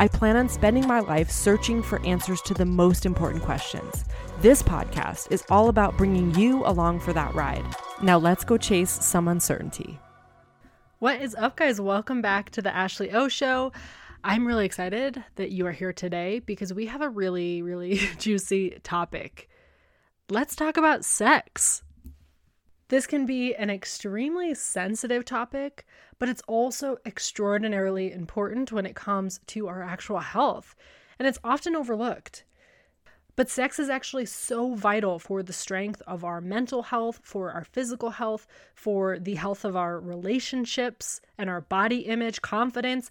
I plan on spending my life searching for answers to the most important questions. This podcast is all about bringing you along for that ride. Now let's go chase some uncertainty. What is up, guys? Welcome back to the Ashley O Show. I'm really excited that you are here today because we have a really, really juicy topic. Let's talk about sex. This can be an extremely sensitive topic, but it's also extraordinarily important when it comes to our actual health, and it's often overlooked. But sex is actually so vital for the strength of our mental health, for our physical health, for the health of our relationships and our body image, confidence,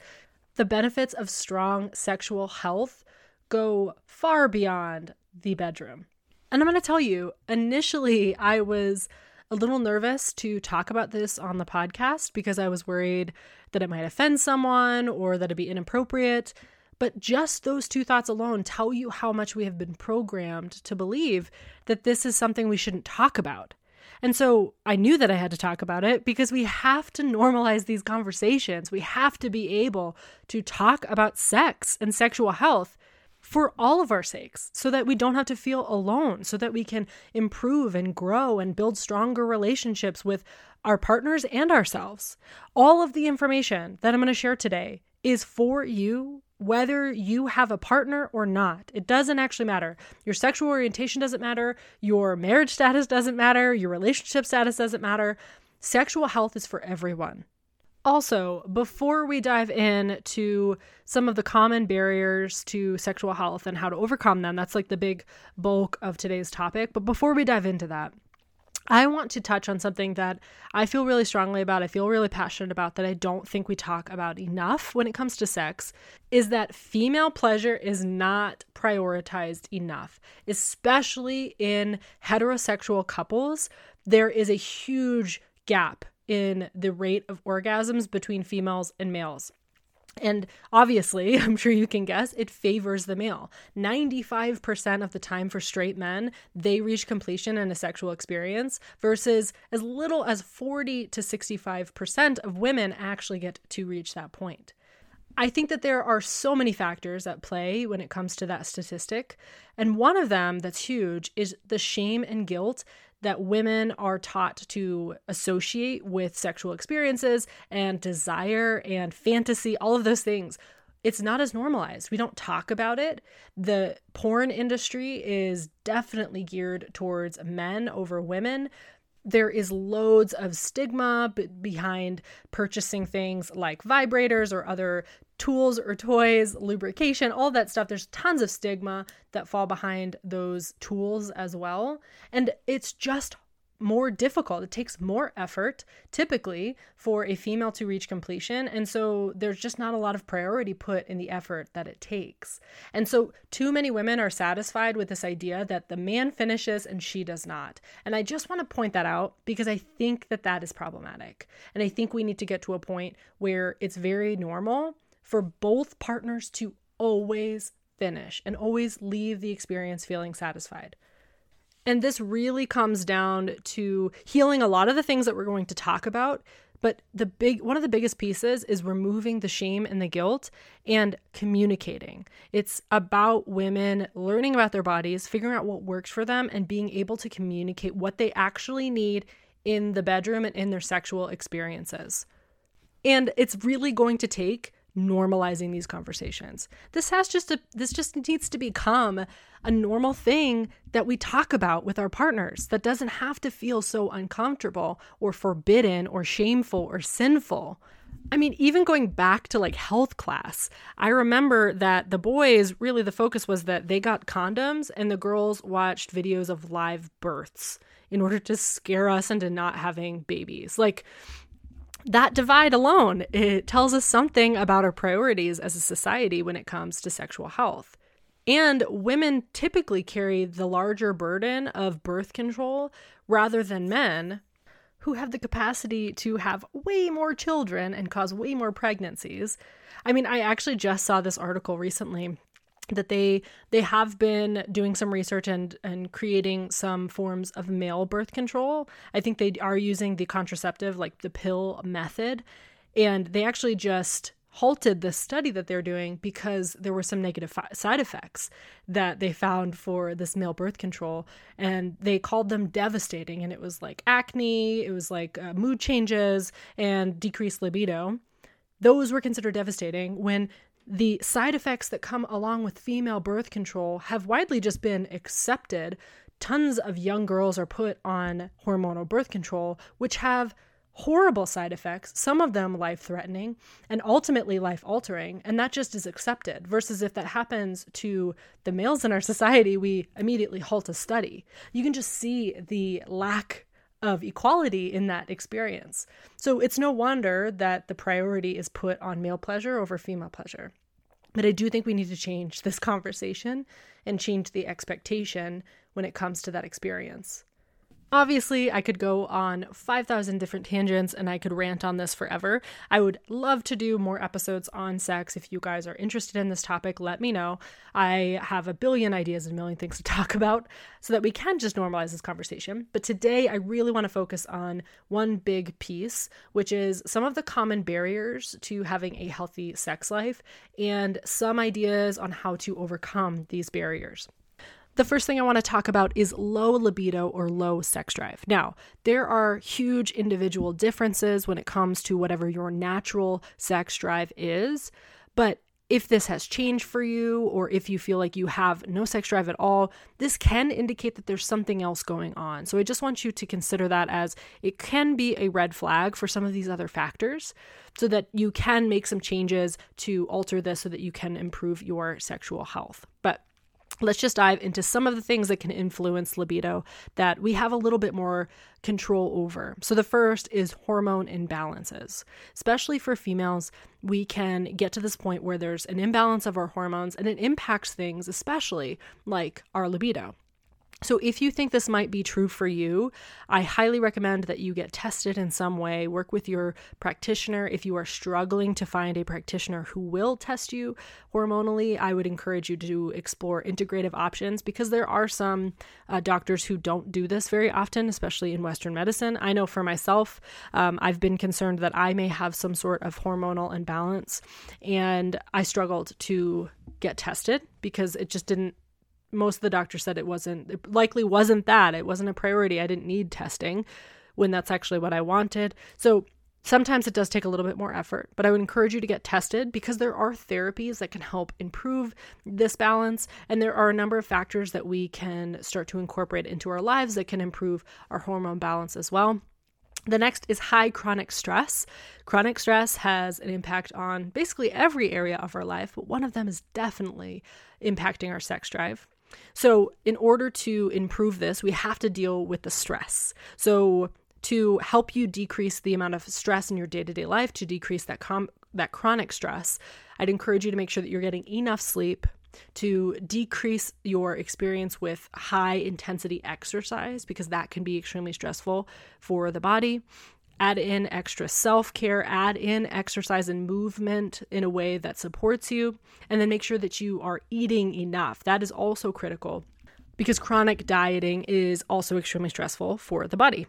the benefits of strong sexual health go far beyond the bedroom. And I'm going to tell you, initially, I was a little nervous to talk about this on the podcast because I was worried that it might offend someone or that it'd be inappropriate. But just those two thoughts alone tell you how much we have been programmed to believe that this is something we shouldn't talk about. And so I knew that I had to talk about it because we have to normalize these conversations. We have to be able to talk about sex and sexual health for all of our sakes so that we don't have to feel alone, so that we can improve and grow and build stronger relationships with our partners and ourselves. All of the information that I'm going to share today is for you whether you have a partner or not. It doesn't actually matter. Your sexual orientation doesn't matter. Your marriage status doesn't matter. Your relationship status doesn't matter. Sexual health is for everyone. Also, before we dive in to some of the common barriers to sexual health and how to overcome them, that's like the big bulk of today's topic. But before we dive into that, I want to touch on something that I feel really strongly about, I feel really passionate about, that I don't think we talk about enough when it comes to sex is that female pleasure is not prioritized enough, especially in heterosexual couples. There is a huge gap in the rate of orgasms between females and males. And obviously, I'm sure you can guess, it favors the male. 95% of the time for straight men, they reach completion in a sexual experience versus as little as 40 to 65% of women actually get to reach that point. I think that there are so many factors at play when it comes to that statistic. And one of them that's huge is the shame and guilt that women are taught to associate with sexual experiences and desire and fantasy, all of those things. It's not as normalized. We don't talk about it. The porn industry is definitely geared towards men over women there is loads of stigma b- behind purchasing things like vibrators or other tools or toys, lubrication, all that stuff. There's tons of stigma that fall behind those tools as well. And it's just more difficult. It takes more effort typically for a female to reach completion. And so there's just not a lot of priority put in the effort that it takes. And so too many women are satisfied with this idea that the man finishes and she does not. And I just want to point that out because I think that that is problematic. And I think we need to get to a point where it's very normal for both partners to always finish and always leave the experience feeling satisfied. And this really comes down to healing a lot of the things that we're going to talk about. But the big one of the biggest pieces is removing the shame and the guilt and communicating. It's about women learning about their bodies, figuring out what works for them, and being able to communicate what they actually need in the bedroom and in their sexual experiences. And it's really going to take normalizing these conversations. This has just a this just needs to become a normal thing that we talk about with our partners that doesn't have to feel so uncomfortable or forbidden or shameful or sinful. I mean, even going back to like health class, I remember that the boys really the focus was that they got condoms and the girls watched videos of live births in order to scare us into not having babies. Like, that divide alone, it tells us something about our priorities as a society when it comes to sexual health. And women typically carry the larger burden of birth control rather than men, who have the capacity to have way more children and cause way more pregnancies. I mean, I actually just saw this article recently that they they have been doing some research and and creating some forms of male birth control. I think they are using the contraceptive like the pill method. And they actually just halted the study that they're doing because there were some negative fi- side effects that they found for this male birth control. And they called them devastating. And it was like acne it was like uh, mood changes and decreased libido. Those were considered devastating when the side effects that come along with female birth control have widely just been accepted. Tons of young girls are put on hormonal birth control, which have horrible side effects, some of them life threatening and ultimately life altering. And that just is accepted. Versus if that happens to the males in our society, we immediately halt a study. You can just see the lack of equality in that experience. So it's no wonder that the priority is put on male pleasure over female pleasure. But I do think we need to change this conversation and change the expectation when it comes to that experience. Obviously, I could go on 5,000 different tangents and I could rant on this forever. I would love to do more episodes on sex. If you guys are interested in this topic, let me know. I have a billion ideas and a million things to talk about so that we can just normalize this conversation. But today, I really want to focus on one big piece, which is some of the common barriers to having a healthy sex life and some ideas on how to overcome these barriers. The first thing I want to talk about is low libido or low sex drive. Now, there are huge individual differences when it comes to whatever your natural sex drive is, but if this has changed for you or if you feel like you have no sex drive at all, this can indicate that there's something else going on. So I just want you to consider that as it can be a red flag for some of these other factors so that you can make some changes to alter this so that you can improve your sexual health. But let's just dive into some of the things that can influence libido that we have a little bit more control over. So, the first is hormone imbalances. Especially for females, we can get to this point where there's an imbalance of our hormones and it impacts things, especially like our libido. So, if you think this might be true for you, I highly recommend that you get tested in some way. Work with your practitioner. If you are struggling to find a practitioner who will test you hormonally, I would encourage you to explore integrative options because there are some uh, doctors who don't do this very often, especially in Western medicine. I know for myself, um, I've been concerned that I may have some sort of hormonal imbalance, and I struggled to get tested because it just didn't most of the doctors said it wasn't it likely wasn't that. It wasn't a priority. I didn't need testing when that's actually what i wanted. So sometimes it does take a little bit more effort but i would encourage you to get tested because there are therapies that can help improve this balance. And there are a number of factors that we can start to incorporate into our lives that can improve our hormone balance as well. The next is high chronic stress. Chronic stress has an impact on basically every area of our life, but one of them is definitely impacting our sex drive. So, in order to improve this, we have to deal with the stress. So, to help you decrease the amount of stress in your day-to-day life, to decrease that com- that chronic stress, I'd encourage you to make sure that you're getting enough sleep to decrease your experience with high intensity exercise because that can be extremely stressful for the body add in extra self care, add in exercise and movement in a way that supports you, and then make sure that you are eating enough. That is also critical because chronic dieting is also extremely stressful for the body.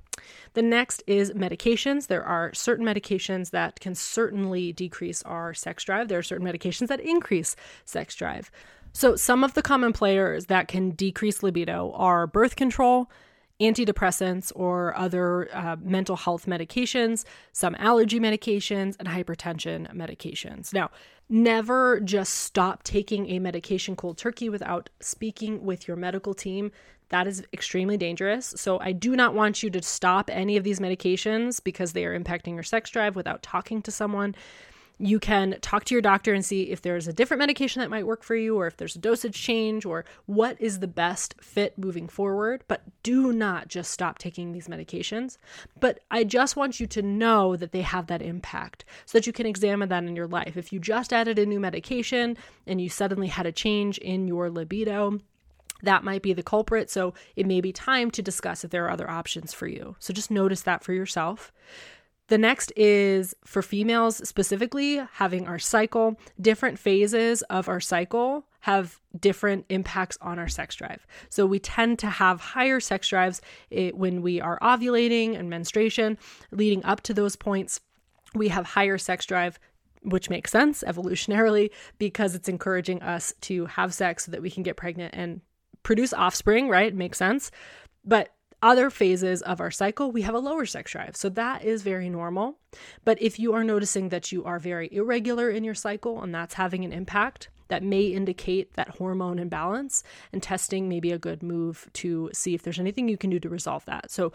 The next is medications. There are certain medications that can certainly decrease our sex drive, there are certain medications that increase sex drive. So, some of the common players that can decrease libido are birth control, antidepressants or other uh, mental health medications, some allergy medications, and hypertension medications. Now, never just stop taking a medication cold turkey without speaking with your medical team. that is extremely dangerous. So I do not want you to stop any of these medications because they are impacting your sex drive without talking to someone you can talk to your doctor and see if there's a different medication that might work for you or if there's a dosage change or what is the best fit moving forward. But do not just stop taking these medications. But I just want you to know that they have that impact so that you can examine that in your life. If you just added a new medication and you suddenly had a change in your libido, that might be the culprit. So it may be time to discuss if there are other options for you. So just notice that for yourself. The next is for females specifically, having our cycle. Different phases of our cycle have different impacts on our sex drive. So we tend to have higher sex drives eh, when we are ovulating and menstruation. Leading up to those points, we have higher sex drive which makes sense evolutionarily because it's encouraging us to have sex so that we can get pregnant and produce offspring, right? It makes sense. But other phases of our cycle, we have a lower sex drive. So that is very normal. But if you are noticing that you are very irregular in your cycle and that's having an impact, that may indicate that hormone imbalance, and testing may be a good move to see if there's anything you can do to resolve that. So,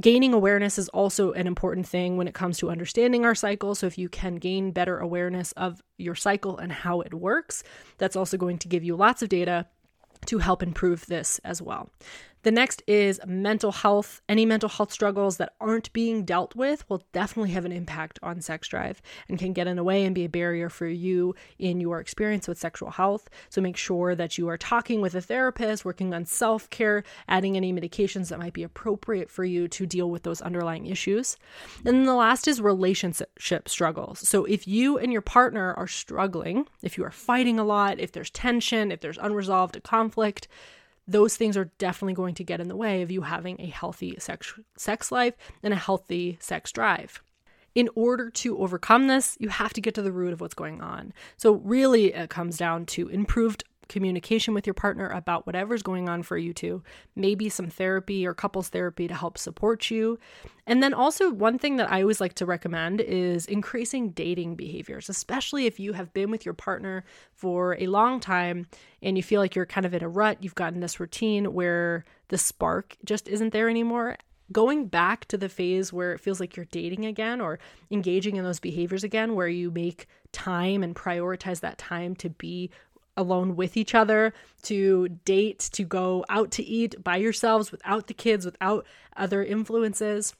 Gaining awareness is also an important thing when it comes to understanding our cycle. So, if you can gain better awareness of your cycle and how it works, that's also going to give you lots of data to help improve this as well. The next is mental health. Any mental health struggles that aren't being dealt with will definitely have an impact on sex drive and can get in the way and be a barrier for you in your experience with sexual health. So make sure that you are talking with a therapist, working on self care, adding any medications that might be appropriate for you to deal with those underlying issues. And then the last is relationship struggles. So if you and your partner are struggling, if you are fighting a lot, if there's tension, if there's unresolved conflict, those things are definitely going to get in the way of you having a healthy sex, sex life and a healthy sex drive. In order to overcome this, you have to get to the root of what's going on. So, really, it comes down to improved communication with your partner about whatever's going on for you two, maybe some therapy or couples therapy to help support you. And then also, one thing that I always like to recommend is increasing dating behaviors, especially if you have been with your partner for a long time and you feel like you're kind of in a rut, you've gotten this routine where the spark just isn't there anymore going back to the phase where it feels like you're dating again or engaging in those behaviors again where you make time and prioritize that time to be alone with each other, to date, to go out to eat by yourselves without the kids, without other influences.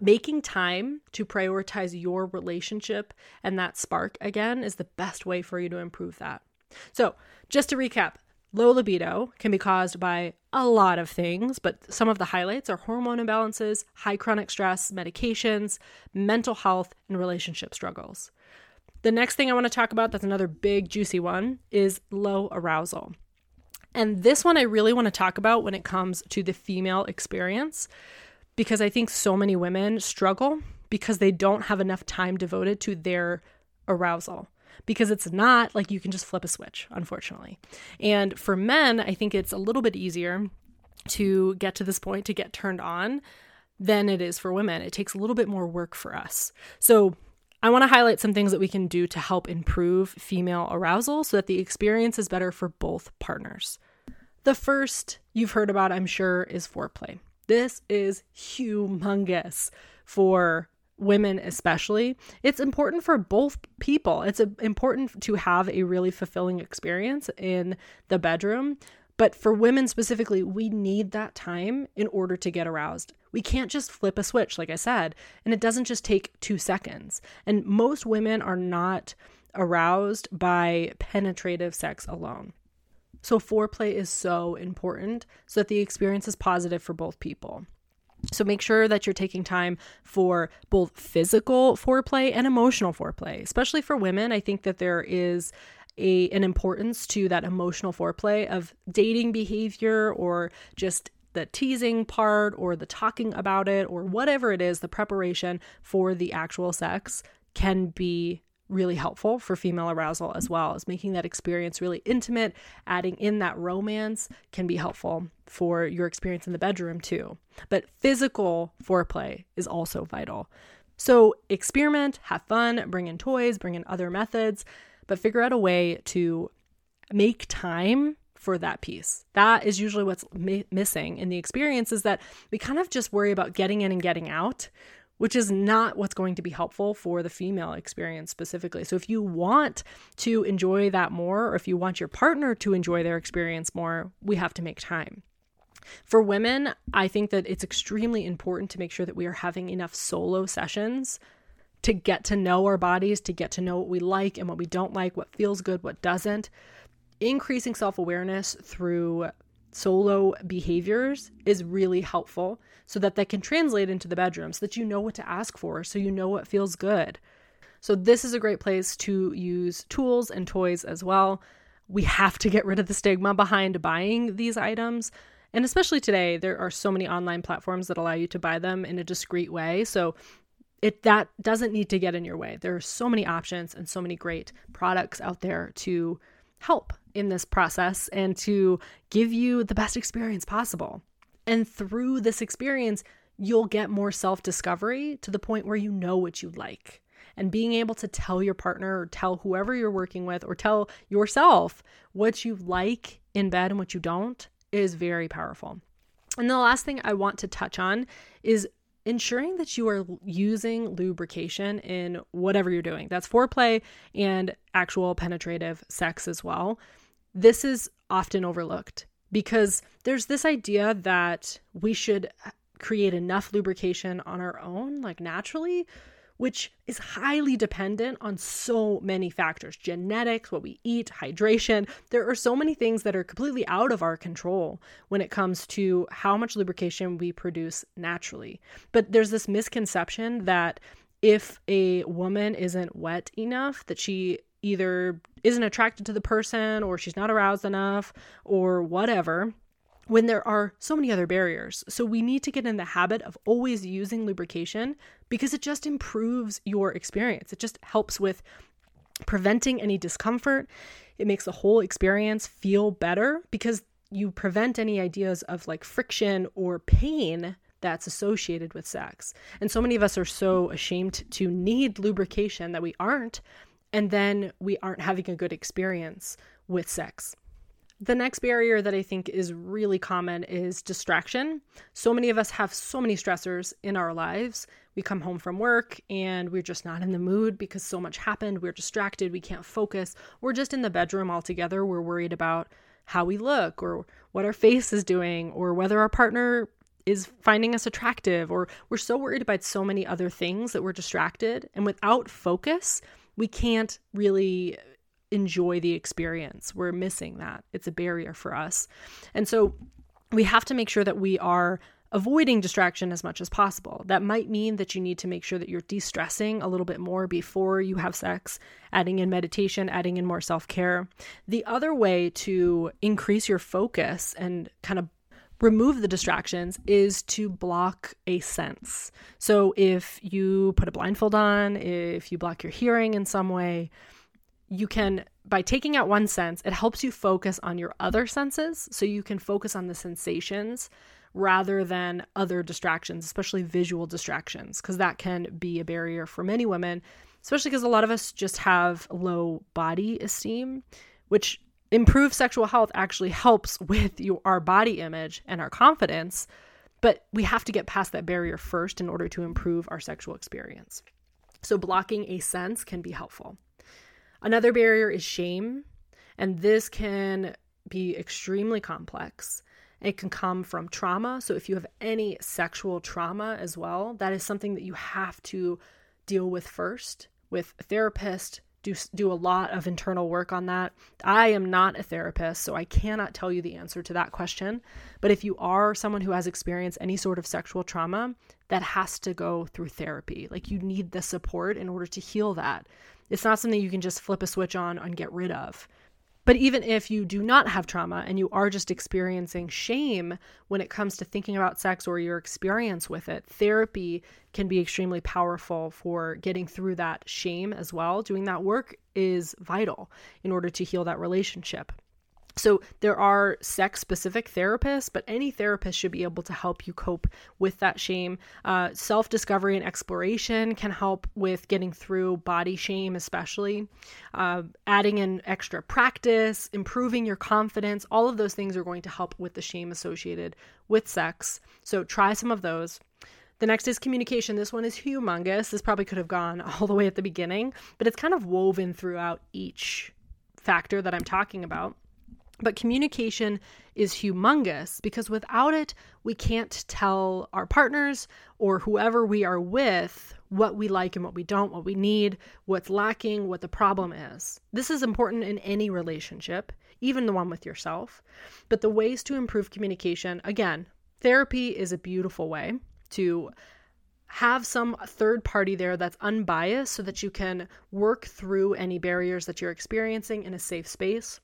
Making time to prioritize your relationship and that spark again is the best way for you to improve that. So, just to recap, low libido can be caused by a lot of things, but some of the highlights are hormone imbalances, high chronic stress, medications, mental health, and relationship struggles. The next thing I want to talk about, that's another big, juicy one, is low arousal. And this one I really want to talk about when it comes to the female experience, because I think so many women struggle because they don't have enough time devoted to their arousal. Because it's not like you can just flip a switch, unfortunately. And for men, I think it's a little bit easier to get to this point, to get turned on, than it is for women. It takes a little bit more work for us. So, I want to highlight some things that we can do to help improve female arousal so that the experience is better for both partners. The first you've heard about, I'm sure, is foreplay. This is humongous for women, especially. It's important for both people. It's uh, important to have a really fulfilling experience in the bedroom. But for women specifically, we need that time in order to get aroused. We can't just flip a switch, like I said, and it doesn't just take two seconds. And most women are not aroused by penetrative sex alone. So, foreplay is so important so that the experience is positive for both people. So, make sure that you're taking time for both physical foreplay and emotional foreplay, especially for women. I think that there is a an importance to that emotional foreplay of dating behavior or just the teasing part or the talking about it or whatever it is, the preparation for the actual sex can be really helpful for female arousal as well. As making that experience really intimate. Adding in that romance can be helpful for your experience in the bedroom too. But physical foreplay is also vital. So experiment have fun bring in toys bring in other methods but figure out a way to make time for that piece. That is usually what's mi- missing in the experience is that we kind of just worry about getting in and getting out, which is not what's going to be helpful for the female experience specifically. So if you want to enjoy that more or if you want your partner to enjoy their experience more, we have to make time. For women, I think that it's extremely important to make sure that we are having enough solo sessions to get to know our bodies, to get to know what we like and what we don't like, what feels good, what doesn't. Increasing self awareness through solo behaviors is really helpful so that that can translate into the bedroom so that you know what to ask for, so you know what feels good. So, this is a great place to use tools and toys as well. We have to get rid of the stigma behind buying these items. And especially today, there are so many online platforms that allow you to buy them in a discreet way. So it that doesn't need to get in your way. There are so many options and so many great products out there to help in this process and to give you the best experience possible. And through this experience, you'll get more self-discovery to the point where you know what you like. And being able to tell your partner or tell whoever you're working with or tell yourself what you like in bed and what you don't is very powerful. And the last thing I want to touch on is ensuring that you are using lubrication in whatever you're doing. That's foreplay and actual penetrative sex as well. This is often overlooked because there's this idea that we should create enough lubrication on our own, like naturally, which is highly dependent on so many factors genetics, what we eat, hydration. There are so many things that are completely out of our control when it comes to how much lubrication we produce naturally. But there's this misconception that if a woman isn't wet enough, that she either isn't attracted to the person or she's not aroused enough or whatever when there are so many other barriers. So we need to get in the habit of always using lubrication because it just improves your experience. It just helps with preventing any discomfort. It makes the whole experience feel better because you prevent any ideas of like friction or pain that's associated with sex. And so many of us are so ashamed to need lubrication that we aren't, and then we aren't having a good experience with sex. The next barrier that I think is really common is distraction. So many of us have so many stressors in our lives. We come home from work and we're just not in the mood because so much happened. We're distracted. We can't focus. We're just in the bedroom altogether. We're worried about how we look or what our face is doing or whether our partner is finding us attractive or we're so worried about so many other things that we're distracted. And without focus, we can't really enjoy the experience. We're missing that. It's a barrier for us. And so we have to make sure that we are avoiding distraction as much as possible. That might mean that you need to make sure that you're de stressing a little bit more before you have sex, adding in meditation, adding in more self care. The other way to increase your focus and kind of remove the distractions is to block a sense. So if you put a blindfold on, if you block your hearing in some way, you can by taking out one sense it helps you focus on your other senses so you can focus on the sensations rather than other distractions especially visual distractions because that can be a barrier for many women especially because a lot of us just have low body esteem which improved sexual health actually helps with your, our body image and our confidence but we have to get past that barrier first in order to improve our sexual experience. So blocking a sense can be helpful Another barrier is shame, and this can be extremely complex. It can come from trauma. So, if you have any sexual trauma as well, that is something that you have to deal with first with a therapist. Do, do a lot of internal work on that. I am not a therapist, so I cannot tell you the answer to that question. But if you are someone who has experienced any sort of sexual trauma, that has to go through therapy. Like you need the support in order to heal that. It's not something you can just flip a switch on and get rid of. But even if you do not have trauma and you are just experiencing shame when it comes to thinking about sex or your experience with it, therapy can be extremely powerful for getting through that shame as well. Doing that work is vital in order to heal that relationship. So, there are sex specific therapists, but any therapist should be able to help you cope with that shame. Uh, Self discovery and exploration can help with getting through body shame, especially. Uh, adding in extra practice, improving your confidence, all of those things are going to help with the shame associated with sex. So, try some of those. The next is communication. This one is humongous. This probably could have gone all the way at the beginning, but it's kind of woven throughout each factor that I'm talking about. But communication is humongous because without it, we can't tell our partners or whoever we are with what we like and what we don't, what we need, what's lacking, what the problem is. This is important in any relationship, even the one with yourself. But the ways to improve communication, again, therapy is a beautiful way to have some third party there that's unbiased so that you can work through any barriers that you're experiencing in a safe space.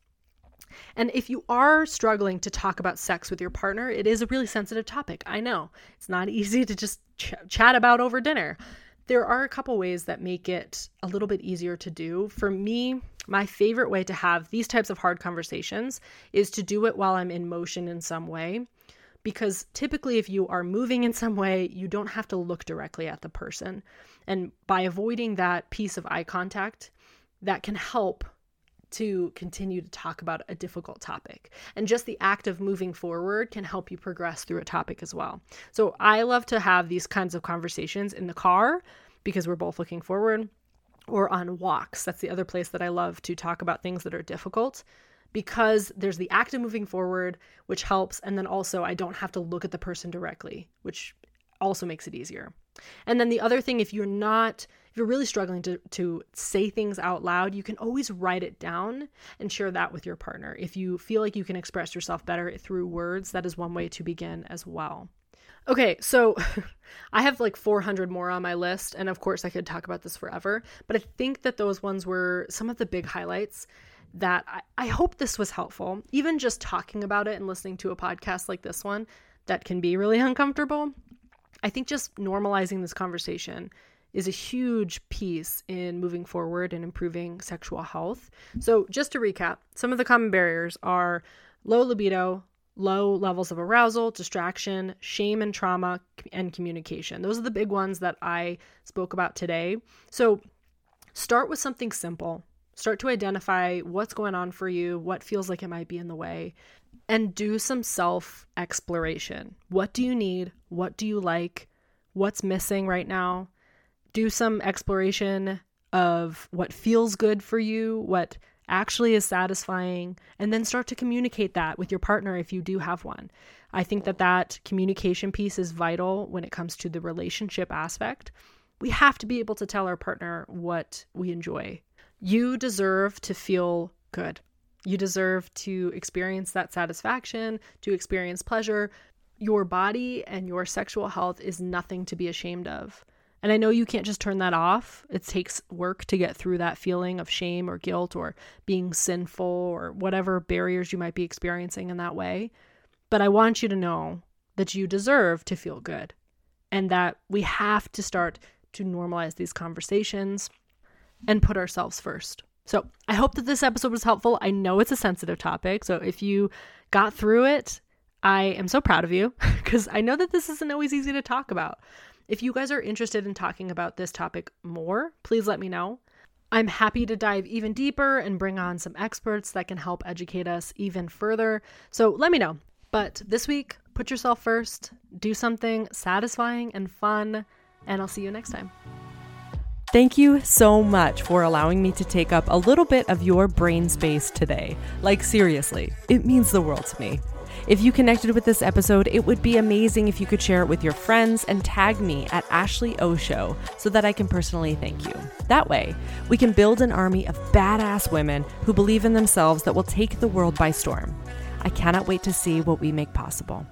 And if you are struggling to talk about sex with your partner, it is a really sensitive topic. I know it's not easy to just ch- chat about over dinner. There are a couple ways that make it a little bit easier to do. For me, my favorite way to have these types of hard conversations is to do it while I'm in motion in some way. Because typically, if you are moving in some way, you don't have to look directly at the person. And by avoiding that piece of eye contact, that can help to continue to talk about a difficult topic. And just the act of moving forward can help you progress through a topic as well. So I love to have these kinds of conversations in the car because we're both looking forward or on walks. That's the other place that I love to talk about things that are difficult because there's the act of moving forward, which helps. And then also, I don't have to look at the person directly, which also makes it easier. And then the other thing, if you're not, if you're really struggling to, to say things out loud, you can always write it down and share that with your partner. If you feel like you can express yourself better through words, that is one way to begin as well. Okay, so I have like 400 more on my list, and of course, I could talk about this forever, but I think that those ones were some of the big highlights that I, I hope this was helpful. Even just talking about it and listening to a podcast like this one that can be really uncomfortable I think just normalizing this conversation is a huge piece in moving forward and improving sexual health. So, just to recap, some of the common barriers are low libido, low levels of arousal, distraction, shame and trauma, and communication. Those are the big ones that I spoke about today. So, start with something simple. Start to identify what's going on for you, what feels like it might be in the way, and do some self exploration. What do you need? What do you like? What's missing right now? Do some exploration of what feels good for you, what actually is satisfying, and then start to communicate that with your partner if you do have one. I think that that communication piece is vital when it comes to the relationship aspect. We have to be able to tell our partner what we enjoy. You deserve to feel good. You deserve to experience that satisfaction, to experience pleasure. Your body and your sexual health is nothing to be ashamed of. And I know you can't just turn that off. It takes work to get through that feeling of shame or guilt or being sinful or whatever barriers you might be experiencing in that way. But I want you to know that you deserve to feel good and that we have to start to normalize these conversations and put ourselves first. So I hope that this episode was helpful. I know it's a sensitive topic. So if you got through it, I am so proud of you because I know that this isn't always easy to talk about. If you guys are interested in talking about this topic more, please let me know. I'm happy to dive even deeper and bring on some experts that can help educate us even further. So let me know. But this week, put yourself first, do something satisfying and fun, and I'll see you next time. Thank you so much for allowing me to take up a little bit of your brain space today. Like, seriously, it means the world to me. If you connected with this episode, it would be amazing if you could share it with your friends and tag me at Ashley O Show so that I can personally thank you. That way, we can build an army of badass women who believe in themselves that will take the world by storm. I cannot wait to see what we make possible.